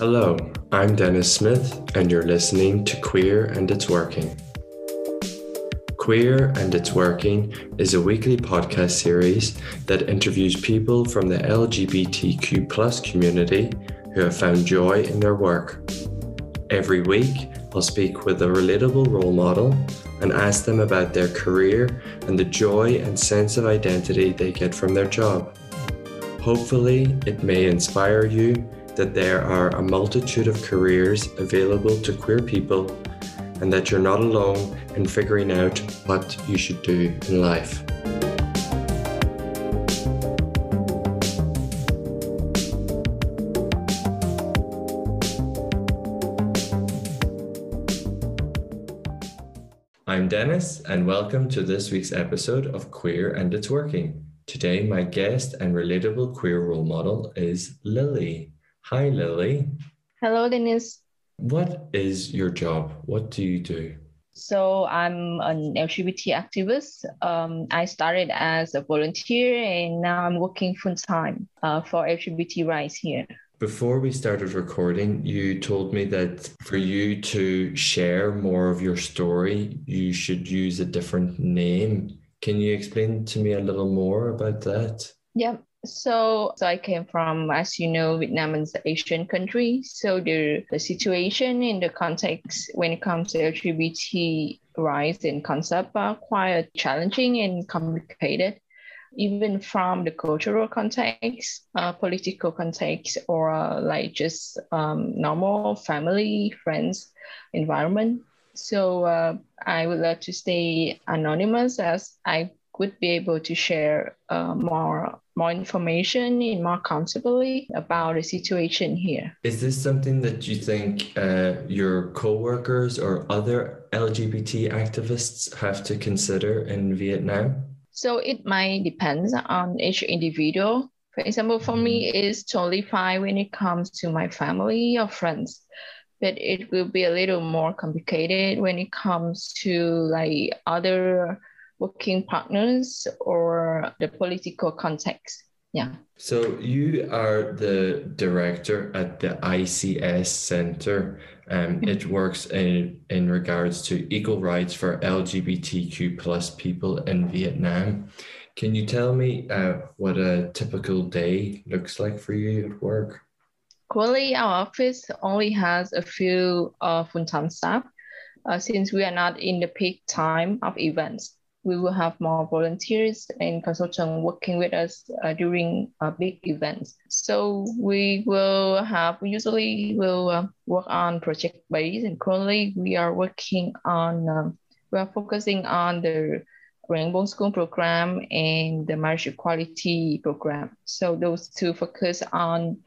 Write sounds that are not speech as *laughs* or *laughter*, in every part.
Hello, I'm Dennis Smith, and you're listening to Queer and It's Working. Queer and It's Working is a weekly podcast series that interviews people from the LGBTQ community who have found joy in their work. Every week, I'll speak with a relatable role model and ask them about their career and the joy and sense of identity they get from their job. Hopefully, it may inspire you that there are a multitude of careers available to queer people and that you're not alone in figuring out what you should do in life. I'm Dennis, and welcome to this week's episode of Queer and It's Working. Today, my guest and relatable queer role model is Lily. Hi, Lily. Hello, Dennis. What is your job? What do you do? So I'm an LGBT activist. Um, I started as a volunteer and now I'm working full time uh, for LGBT rights here. Before we started recording, you told me that for you to share more of your story, you should use a different name. Can you explain to me a little more about that? Yeah. So, so I came from, as you know, Vietnam is an Asian country. So the, the situation in the context when it comes to LGBT rights and concept are quite challenging and complicated, even from the cultural context, uh, political context, or uh, like just um, normal family, friends environment. So uh, I would like to stay anonymous as I would be able to share uh, more more information and more comfortably about the situation here. Is this something that you think uh, your co-workers or other LGBT activists have to consider in Vietnam? So it might depend on each individual. For example, for me, mm-hmm. it's totally fine when it comes to my family or friends but it will be a little more complicated when it comes to like other working partners or the political context. Yeah. So you are the director at the ICS Center. Um, it works in, in regards to equal rights for LGBTQ plus people in Vietnam. Can you tell me uh, what a typical day looks like for you at work? Currently, our office only has a few uh, full-time staff uh, since we are not in the peak time of events we will have more volunteers and consultants working with us uh, during uh, big events. So we will have, we usually will uh, work on project base and currently we are working on, um, we are focusing on the Rainbow School program and the marriage equality program. So those two focus on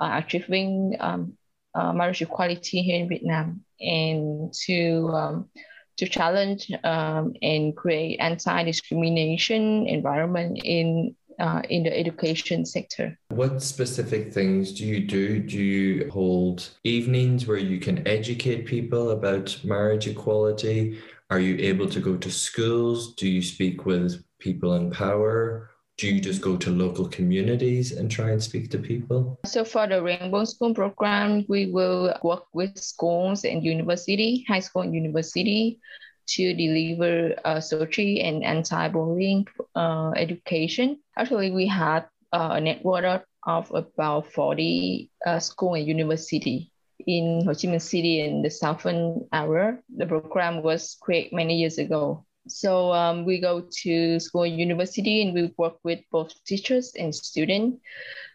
uh, achieving um, uh, marriage equality here in Vietnam and to um, to challenge um, and create anti-discrimination environment in uh, in the education sector. What specific things do you do? Do you hold evenings where you can educate people about marriage equality? Are you able to go to schools? Do you speak with people in power? Do you just go to local communities and try and speak to people? So for the Rainbow School program, we will work with schools and university, high school and university, to deliver uh, social and anti-bullying uh, education. Actually, we had uh, a network of about 40 uh, school and university in Ho Chi Minh City in the southern area. The program was created many years ago. So um, we go to school and university and we work with both teachers and students.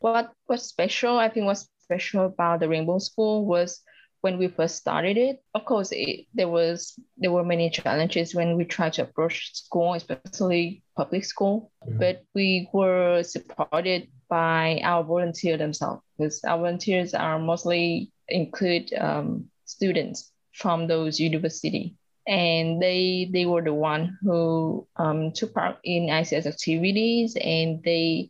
What was special, I think what's special about the Rainbow School was when we first started it. Of course, it, there was there were many challenges when we tried to approach school, especially public school. Mm-hmm. But we were supported by our volunteers themselves because our volunteers are mostly include um, students from those university and they they were the one who um, took part in ICS activities and they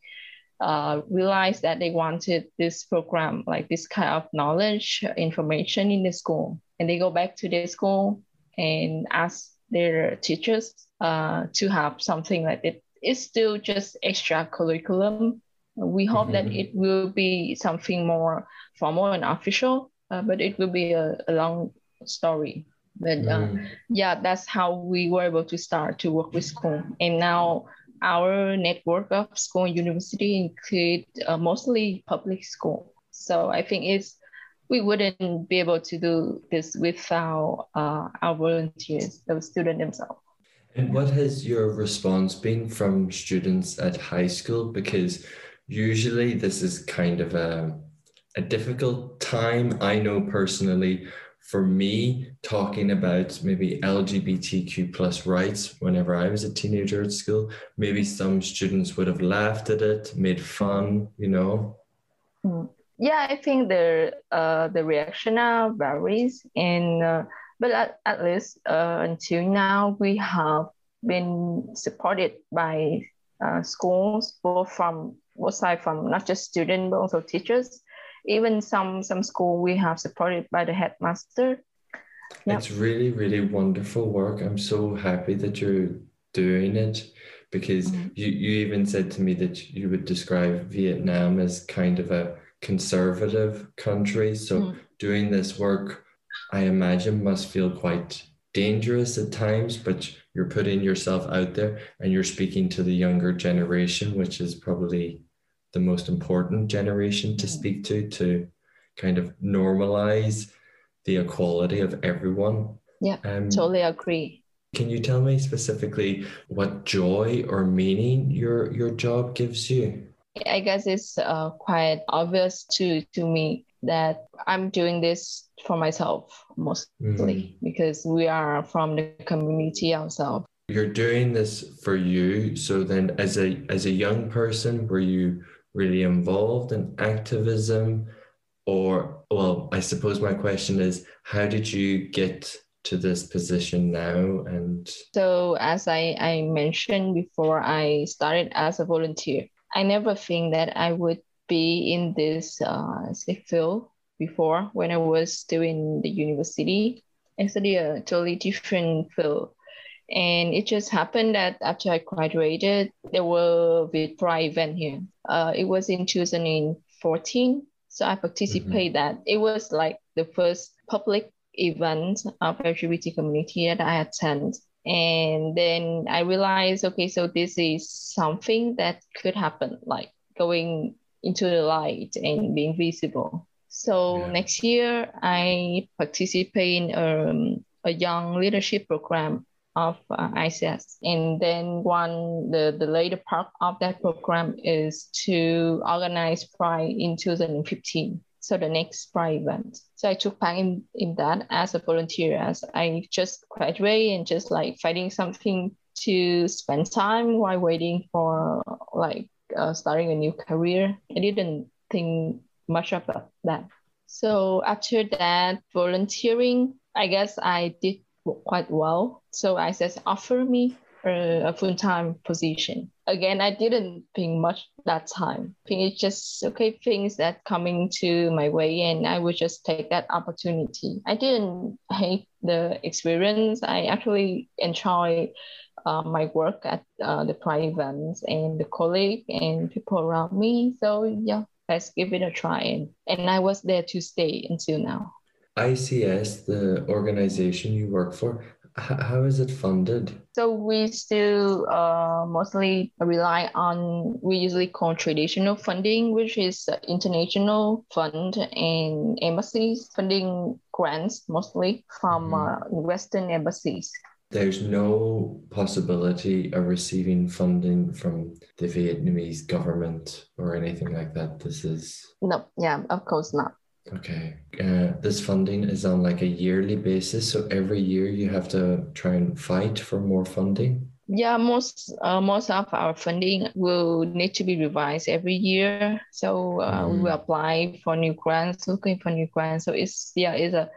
uh, realized that they wanted this program like this kind of knowledge information in the school and they go back to their school and ask their teachers uh, to have something like it it's still just extra curriculum We hope mm-hmm. that it will be something more formal and official, uh, but it will be a, a long story. But mm. yeah, that's how we were able to start to work with school. And now our network of school and university include uh, mostly public school. So I think it's we wouldn't be able to do this without uh, our volunteers, the students themselves. And what has your response been from students at high school? Because usually this is kind of a, a difficult time. I know personally for me talking about maybe lgbtq plus rights whenever i was a teenager at school maybe some students would have laughed at it made fun you know mm. yeah i think the uh, the reaction now varies and uh, but at, at least uh, until now we have been supported by uh, schools both from both side from not just students but also teachers even some some school we have supported by the headmaster yep. it's really really wonderful work i'm so happy that you're doing it because mm-hmm. you, you even said to me that you would describe vietnam as kind of a conservative country so mm-hmm. doing this work i imagine must feel quite dangerous at times but you're putting yourself out there and you're speaking to the younger generation which is probably the most important generation to speak to to kind of normalize the equality of everyone. Yeah, um, totally agree. Can you tell me specifically what joy or meaning your your job gives you? I guess it's uh, quite obvious to to me that I'm doing this for myself mostly mm. because we are from the community ourselves. You're doing this for you. So then, as a as a young person, were you really involved in activism? Or, well, I suppose my question is how did you get to this position now? And so, as I, I mentioned before, I started as a volunteer. I never think that I would be in this uh, field before when I was still in the university. Actually, a totally different field. And it just happened that after I graduated, there were Pride event here. Uh, it was in 2014. So I participated mm-hmm. that. It was like the first public event of LGBT community that I attend. And then I realized, okay, so this is something that could happen, like going into the light and being visible. So yeah. next year, I participate in um, a young leadership program of uh, ICS. And then one, the, the later part of that program is to organize Pride in 2015. So the next Pride event. So I took part in, in that as a volunteer, as I just graduated and just like finding something to spend time while waiting for like uh, starting a new career. I didn't think much about that. So after that volunteering, I guess I did quite well. So I said, offer me a, a full time position. Again, I didn't think much that time. Think it's just okay things that coming to my way, and I would just take that opportunity. I didn't hate the experience. I actually enjoy uh, my work at uh, the Pride events and the colleague and people around me. So yeah, let's give it a try. And, and I was there to stay until now. ICS, the organization you work for, how is it funded? So we still uh, mostly rely on we usually call traditional funding, which is international fund and embassies funding grants mostly from mm-hmm. uh, Western embassies. There's no possibility of receiving funding from the Vietnamese government or anything like that. This is no, yeah, of course not. Okay. Uh, this funding is on like a yearly basis. So every year you have to try and fight for more funding. Yeah, most uh, most of our funding will need to be revised every year. So uh, mm. we will apply for new grants, looking for new grants. So it's yeah, it's a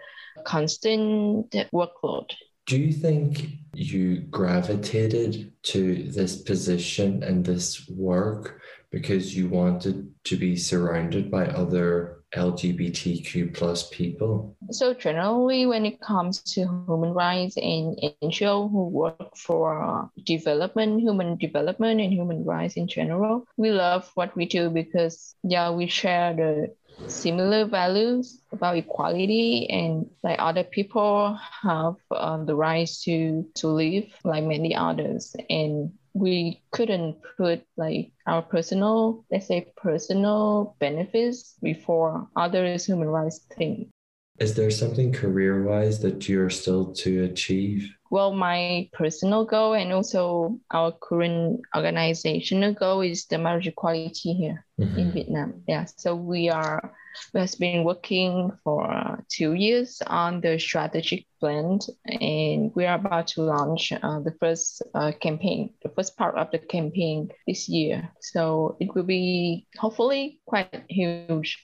constant workload. Do you think you gravitated to this position and this work because you wanted to be surrounded by other LGBTQ plus people? So generally, when it comes to human rights and NGO who work for development, human development and human rights in general, we love what we do because yeah, we share the similar values about equality and like other people have uh, the rights to to live like many others and we couldn't put like our personal, let's say personal benefits before others' human rights thing. Is there something career wise that you're still to achieve? Well, my personal goal and also our current organizational goal is the marriage equality here mm-hmm. in Vietnam. Yeah, so we are we have been working for uh, two years on the strategic plan, and we are about to launch uh, the first uh, campaign, the first part of the campaign this year. So it will be hopefully quite huge.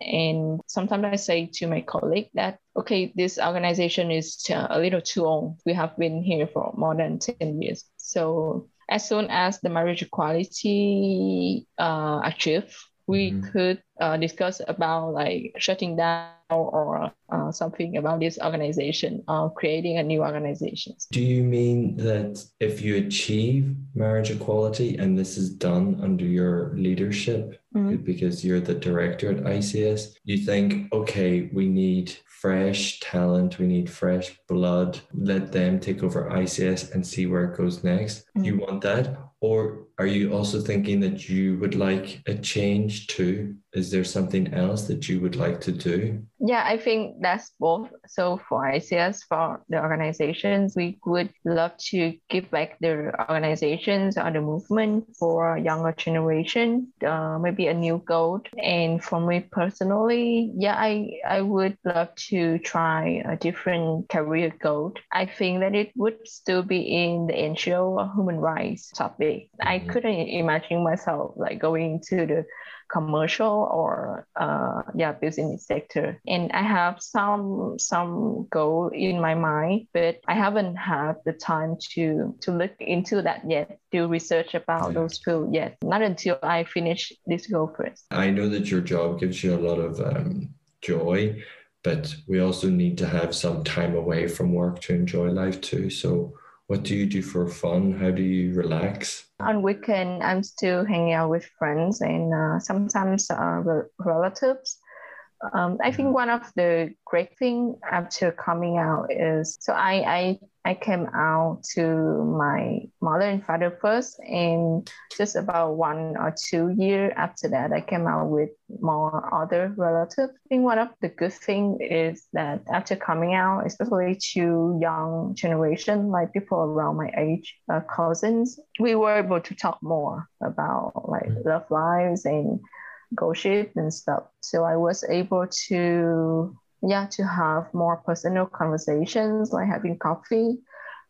And sometimes I say to my colleague that, okay, this organization is a little too old. We have been here for more than 10 years. So as soon as the marriage equality uh, achieved, we mm-hmm. could uh, discuss about like shutting down or uh, something about this organization or uh, creating a new organization. Do you mean that if you achieve marriage equality and this is done under your leadership, mm-hmm. because you're the director at ICS, you think, okay, we need fresh talent, we need fresh blood, let them take over ICS and see where it goes next. Mm-hmm. You want that? Or are you also thinking that you would like a change too? Is there something else that you would like to do? Yeah, I think that's both. So for ICS, for the organizations, we would love to give back the organizations or the movement for younger generation, uh, maybe a new goal. And for me personally, yeah, I, I would love to try a different career goal. I think that it would still be in the NGO or human rights topic. Mm-hmm. I couldn't imagine myself like going to the commercial or uh, yeah business sector. And i have some some goal in my mind but i haven't had the time to to look into that yet do research about those fields yet. Not until i finish this goal first. I know that your job gives you a lot of um, joy but we also need to have some time away from work to enjoy life too. So what do you do for fun? How do you relax? On weekend, I'm still hanging out with friends and uh, sometimes uh, relatives. Um, I think mm-hmm. one of the great thing after coming out is so I, I I came out to my mother and father first, and just about one or two year after that, I came out with more other relatives. I think one of the good thing is that after coming out, especially to young generation, like people around my age, uh, cousins, we were able to talk more about like mm. love lives and gossip and stuff. So I was able to yeah to have more personal conversations like having coffee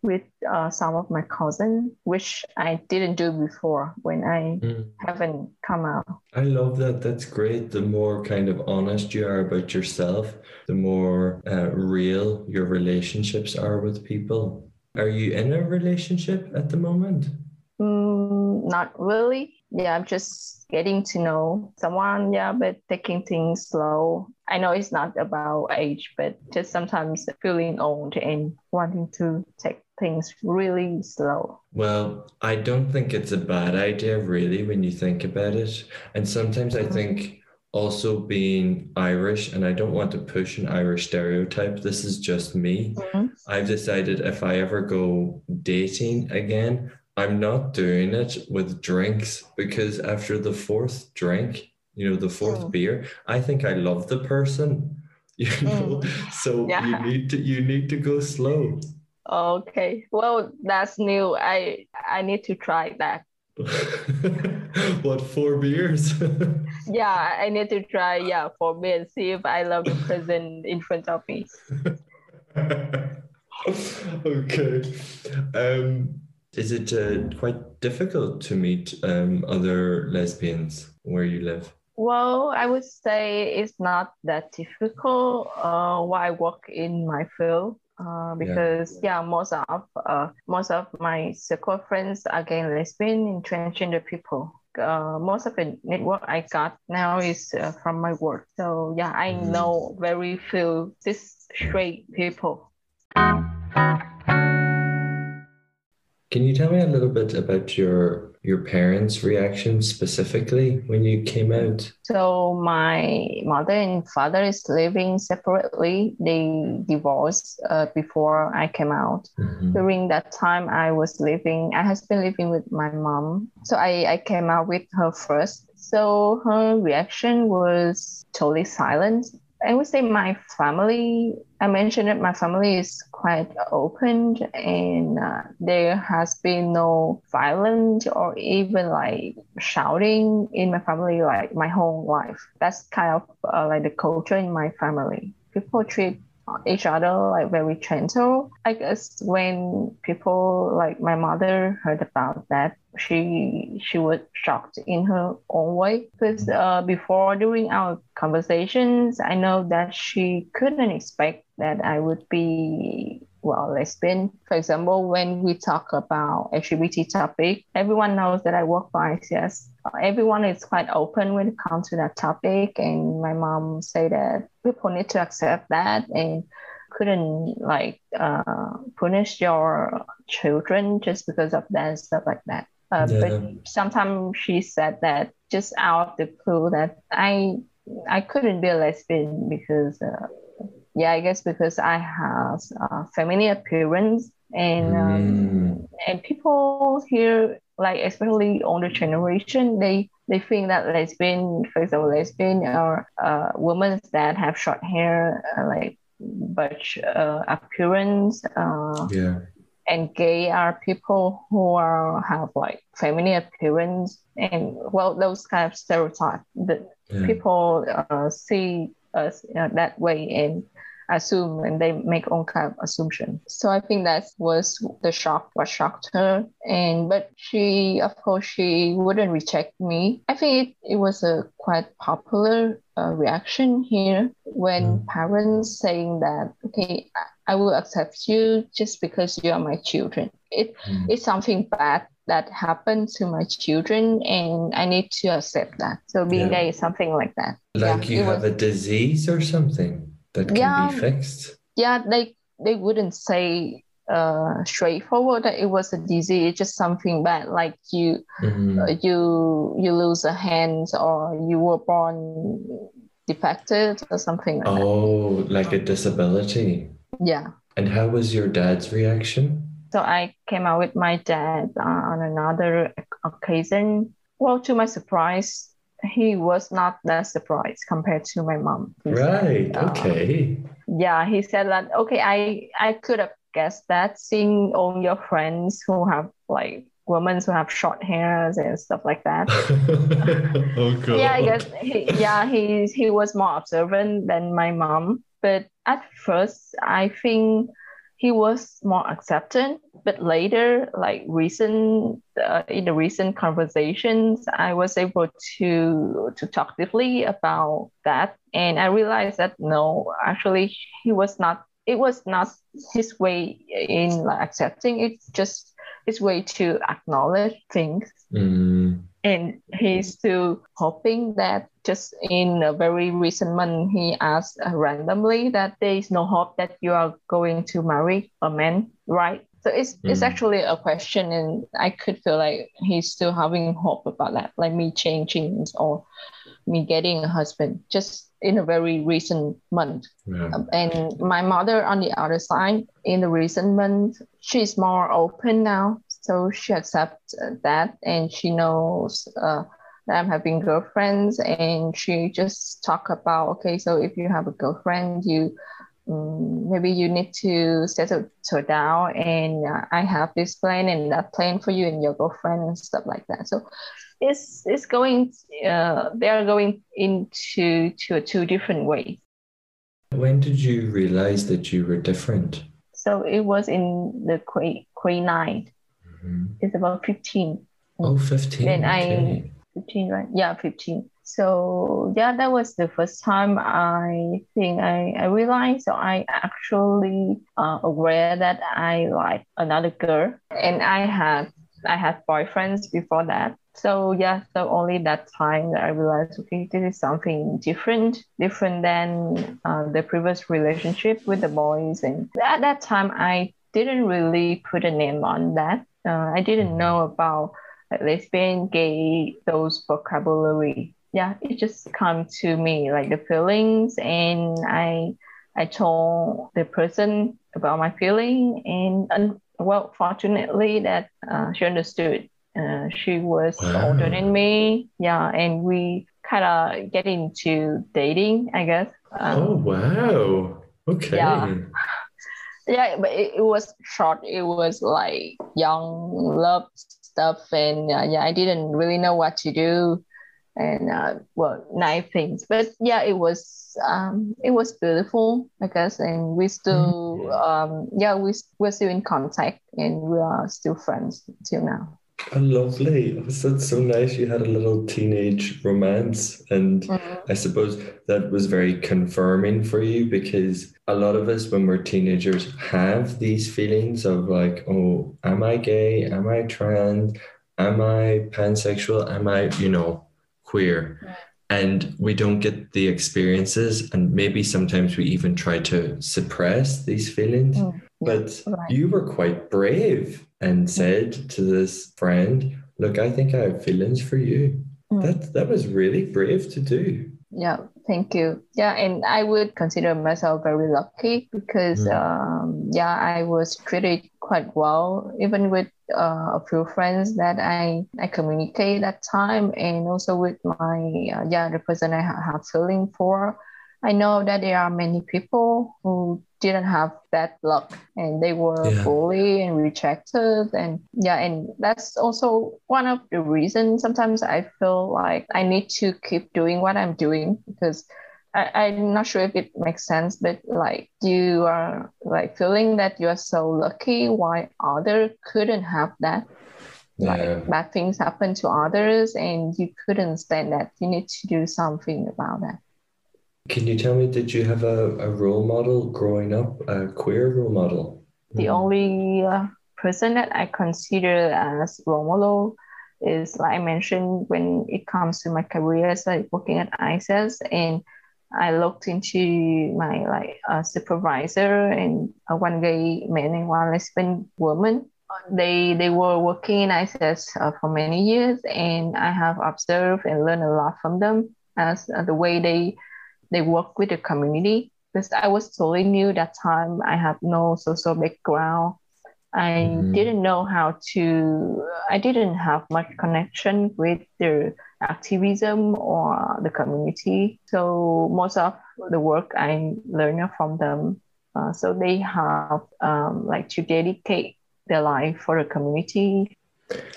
with uh, some of my cousins which i didn't do before when i mm. haven't come out. I love that. That's great. The more kind of honest you are about yourself the more uh, real your relationships are with people. Are you in a relationship at the moment? Mm, not really yeah i'm just getting to know someone yeah but taking things slow i know it's not about age but just sometimes feeling old and wanting to take things really slow well i don't think it's a bad idea really when you think about it and sometimes i think also being Irish, and I don't want to push an Irish stereotype. This is just me. Mm-hmm. I've decided if I ever go dating again, I'm not doing it with drinks because after the fourth drink, you know, the fourth mm. beer, I think I love the person. *laughs* You know, mm. so yeah. you need to you need to go slow. Okay. Well, that's new. I I need to try that. *laughs* what four beers? *laughs* yeah, I need to try yeah four beers. See if I love the person in front of me. okay. Um is it uh, quite difficult to meet um, other lesbians where you live? Well, I would say it's not that difficult uh, while I work in my field. Uh, because yeah. yeah, most of uh, most of my circle friends are gay lesbian and transgender people. uh, most of the network I got now is uh, from my work. So yeah, I Mm. know very few cis straight people. Can you tell me a little bit about your your parents' reaction specifically when you came out? So my mother and father is living separately. They divorced uh, before I came out. Mhm. During that time, I was living. I has been living with my mom. So I I came out with her first. So her reaction was totally silent. I would say my family. I mentioned that my family is quite open, and uh, there has been no violence or even like shouting in my family like my whole life. That's kind of uh, like the culture in my family. People treat each other like very gentle. I guess when people like my mother heard about that, she she was shocked in her own way. Because uh, before during our conversations, I know that she couldn't expect that I would be well lesbian. For example, when we talk about LGBT topic, everyone knows that I work for ICS. Everyone is quite open when it comes to that topic, and my mom said that people need to accept that and couldn't like uh, punish your children just because of that and stuff like that. Uh, But sometimes she said that just out of the clue that I I couldn't be a lesbian because uh, yeah I guess because I have uh, feminine appearance and um, Mm. and people here like especially older generation they they think that lesbian for example lesbian or uh, women that have short hair uh, like butch uh, appearance uh, Yeah. and gay are people who are have like feminine appearance and well those kind of stereotypes that Yeah. people uh, see us uh, that way and assume and they make own kind of assumption. So i think that was the shock what shocked her. And but she of course she wouldn't reject me. I think it, it was a quite popular uh, reaction here when Mm. parents saying that okay I- will accept you just because you are my children. It Mm. it's something bad that happened to my children and i need to accept that. So being Yeah. gay is something like that. Like Yeah, you have was- a disease or something that can Yeah. be fixed. yeah they they wouldn't say uh straightforward that it was a disease it's just something bad like you Mhm. uh, you you lose a hand or you were born defected or something like that Oh, like a disability. yeah And how was your dad's reaction? so i came out with my dad uh, on another occasion well to my surprise he was not that surprised compared to my mom He said, Right. uh, Okay. yeah he said that okay i i could have guessed that seeing all your friends who have like women who have short hairs and stuff like that *laughs* oh god. yeah i guess he, yeah he he was more observant than my mom but at first i think he was more acceptant but later like recent uh, in the recent conversations i was able to to talk deeply about that. And i realized that no actually he was not it was not his way in like accepting. It's just his way to acknowledge things. Mm, and he's still hoping that just in a very recent month he asked randomly that there is no hope that you are going to marry a man right so it's it's Mm. actually a question and i could feel like he's still having hope about that like me changing or me getting a husband just in a very recent month yeah. um, and my mother on the other side in the recent month she's more open now so she accepts uh, that and she knows uh, that i'm having girlfriends and she just talk about okay so if you have a girlfriend you um, maybe you need to settle her down and uh, i have this plan and that plan for you and your girlfriend and stuff like that so it's it's going uh, they are going into to two different ways When did you realize that you were different? So it was in the Quay, Quay night. Mhm. It's about 15. Oh, 15. Then I- okay. 15, right? Yeah, 15. So yeah, that was the first time I think I, I realized so I actually uh, aware that I like another girl and I had I had boyfriends before that. so yeah, so only that time that I realized, okay, this is something different, different than uh, the previous relationship with the boys. And at that time, I didn't really put a name on that. Uh, I didn't know about like, lesbian, gay, those vocabulary. Yeah, it just come to me like the feelings, and I I told the person about my feeling, and, and well, fortunately that uh, she understood uh, she was wow. older than me. Yeah, and we kind of get into dating, I guess. Um, oh wow! Okay. Yeah. Yeah, but it, it was short. It was like young love stuff, and uh, yeah, I didn't really know what to do, and uh, well, nine things. But yeah, it was um, it was beautiful, I guess, and we still mm-hmm. um, yeah, we we're still in contact, and we are still friends till now. Oh, lovely. That's so nice. You had a little teenage romance. And mm-hmm. I suppose that was very confirming for you because a lot of us, when we're teenagers, have these feelings of like, oh, am I gay? Am I trans? Am I pansexual? Am I, you know, queer? Mm-hmm. And we don't get the experiences. And maybe sometimes we even try to suppress these feelings. Mm-hmm. But right. you were quite brave and said to this friend, Look, I think I have feelings for you. Mm. That that was really brave to do. Yeah, thank you. Yeah, and I would consider myself very lucky because mm. um, yeah, I was treated quite well, even with uh, a few friends that I I communicate that time, and also with my uh, yeah the person I have feeling for. I know that there are many people who didn't have that luck and they were yeah. bullied and rejected and yeah and that's also one of the reasons sometimes i feel like i need to keep doing what i'm doing because I, i'm not sure if it makes sense but like you are like feeling that you are so lucky why other couldn't have that yeah. like bad things happen to others and you couldn't stand that you need to do something about that can you tell me, did you have a, a role model growing up, a queer role model? The mm. only uh, person that I consider as role model is, like I mentioned, when it comes to my career as like working at ICS and I looked into my like uh, supervisor and uh, one gay man and one lesbian woman. They they were working in ICS uh, for many years, and I have observed and learned a lot from them as uh, the way they they work with the community because I was totally new that time. I have no social background. I mm-hmm. didn't know how to, I didn't have much connection with the activism or the community. So most of the work I learned from them. Uh, so they have um, like to dedicate their life for the community.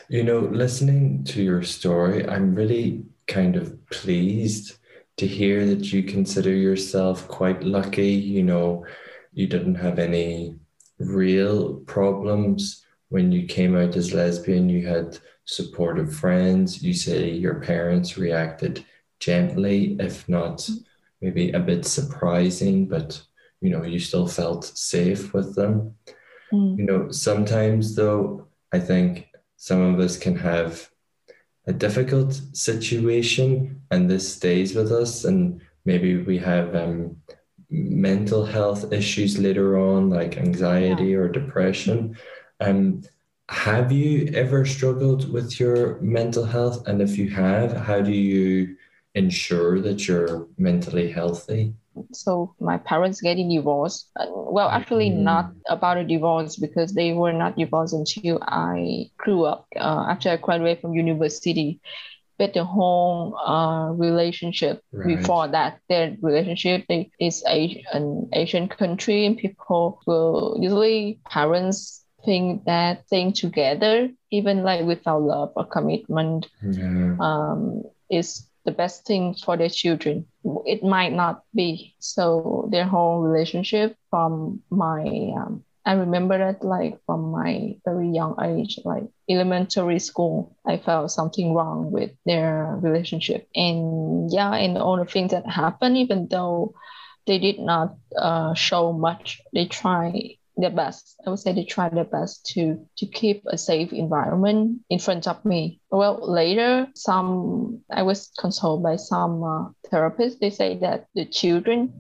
You know, listening to your story, I'm really kind of pleased to hear that you consider yourself quite lucky. You know, you didn't have any real problems when you came out as lesbian. You had supportive friends. You say your parents reacted gently, if not maybe a bit surprising, but you know, you still felt safe with them. Mm. You know, sometimes though, I think some of us can have a difficult situation and this stays with us. And maybe we have um, mental health issues later on like anxiety yeah. or depression. Um, have you ever struggled with your mental health? And if you have how do you ensure that you're mentally healthy so my parents getting divorced well actually mm. not about a divorce because they were not divorced until i grew up uh, after i graduated from university but the whole uh, relationship right. before that their relationship they, is a, an asian country and people will usually parents think that staying together even like without love or commitment yeah. um, is the best thing for their children. It might not be. So their whole relationship from my, um, I remember that like from my very young age, like elementary school, I felt something wrong with their relationship. And yeah, and all the things that happened, even though they did not uh, show much, they try their best. I would say they try their best to to keep a safe environment in front of me. Well, later, some I was consoled by some uh, therapists. They say that the children,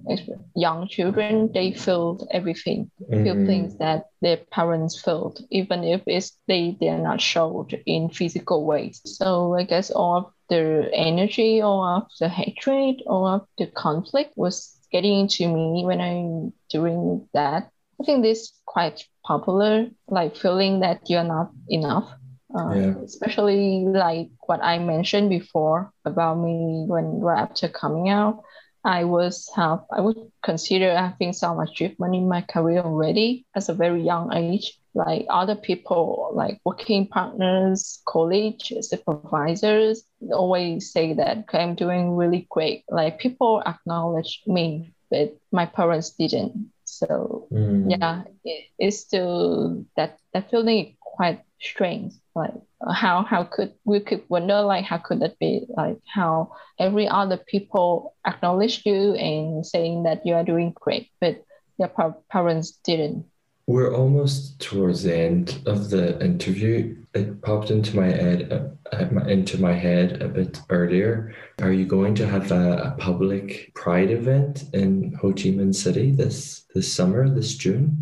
young children, they feel everything, mm-hmm. feel things that their parents felt, even if it's they they are not showed in physical ways. So I guess all of the energy, all of the hatred, all of the conflict was getting into me when I'm doing that. I think this is quite popular, like feeling that you're not enough. Uh, yeah. Especially like what I mentioned before about me when right after coming out, I was have I would consider having some achievement in my career already as a very young age. Like other people, like working partners, colleagues, supervisors, always say that okay, I'm doing really great. Like people acknowledge me, but my parents didn't. So mm. yeah, it, it's still that that feeling quite strange. Like how how could we could wonder like how could that be like how every other people acknowledge you and saying that you are doing great, but your parents didn't. We're almost towards the end of the interview. It popped into my head, uh, into my head a bit earlier. Are you going to have a, a public Pride event in Ho Chi Minh City this this summer, this June?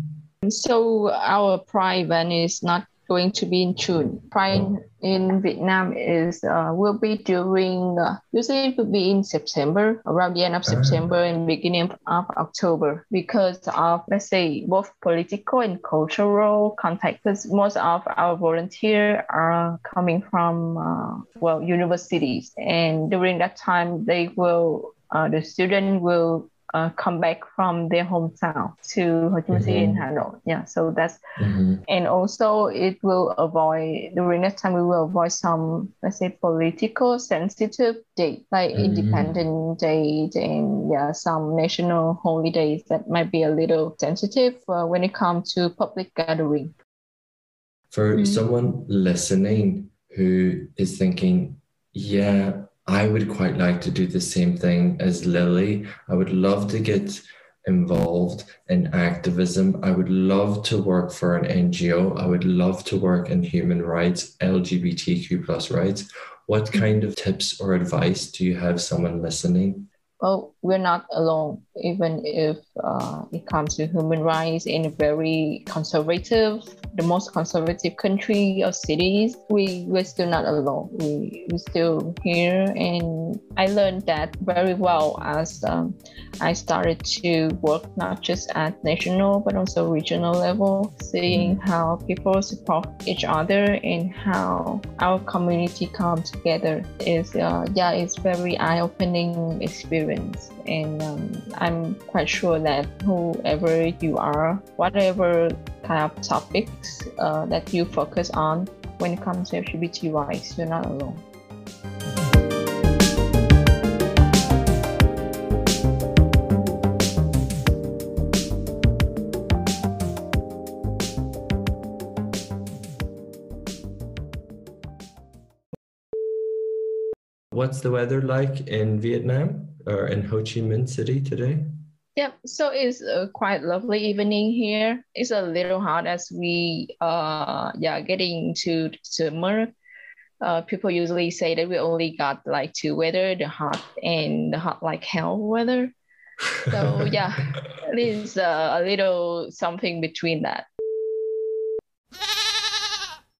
So our Pride event is not going to be in June. Pride in Vietnam is uh, will be during uh, usually it will be in September, around the end of September uh-huh. and beginning of October because of let's say both political and cultural context. Because most of our volunteers are coming from uh, well universities, and during that time they will uh, the student will uh, come back from their hometown to Ho Chi Minh City in mm-hmm. Hanoi. Yeah, so that's mm-hmm. and also it will avoid during that time we will avoid some let's say political sensitive date like mm-hmm. Independent Day and yeah some national holidays that might be a little sensitive uh, when it comes to public gathering. For mm-hmm. someone listening who is thinking, yeah, I would quite like to do the same thing as Lily. I would love to get involved in activism. I would love to work for an NGO. I would love to work in human rights, LGBTQ plus rights. What kind of tips or advice do you have someone listening well, we're not alone, even if uh, it comes to human rights in a very conservative, the most conservative country or cities, we, we're still not alone. We, we're still here. And I learned that very well as um, I started to work not just at national, but also regional level, seeing mm-hmm. how people support each other and how our community come together is, uh, yeah, it's very eye-opening experience And um, I'm quite sure that whoever you are, whatever kind of topics uh, that you focus on when it comes to LGBT rights, you're not alone. What's the weather like in Vietnam? or in Ho Chi Minh City today? Yeah, so it's a quite lovely evening here. It's a little hot as we uh yeah getting into summer. Uh, people usually say that we only got like two weather, the hot and the hot like hell weather. So yeah, *laughs* it is uh, a little something between that.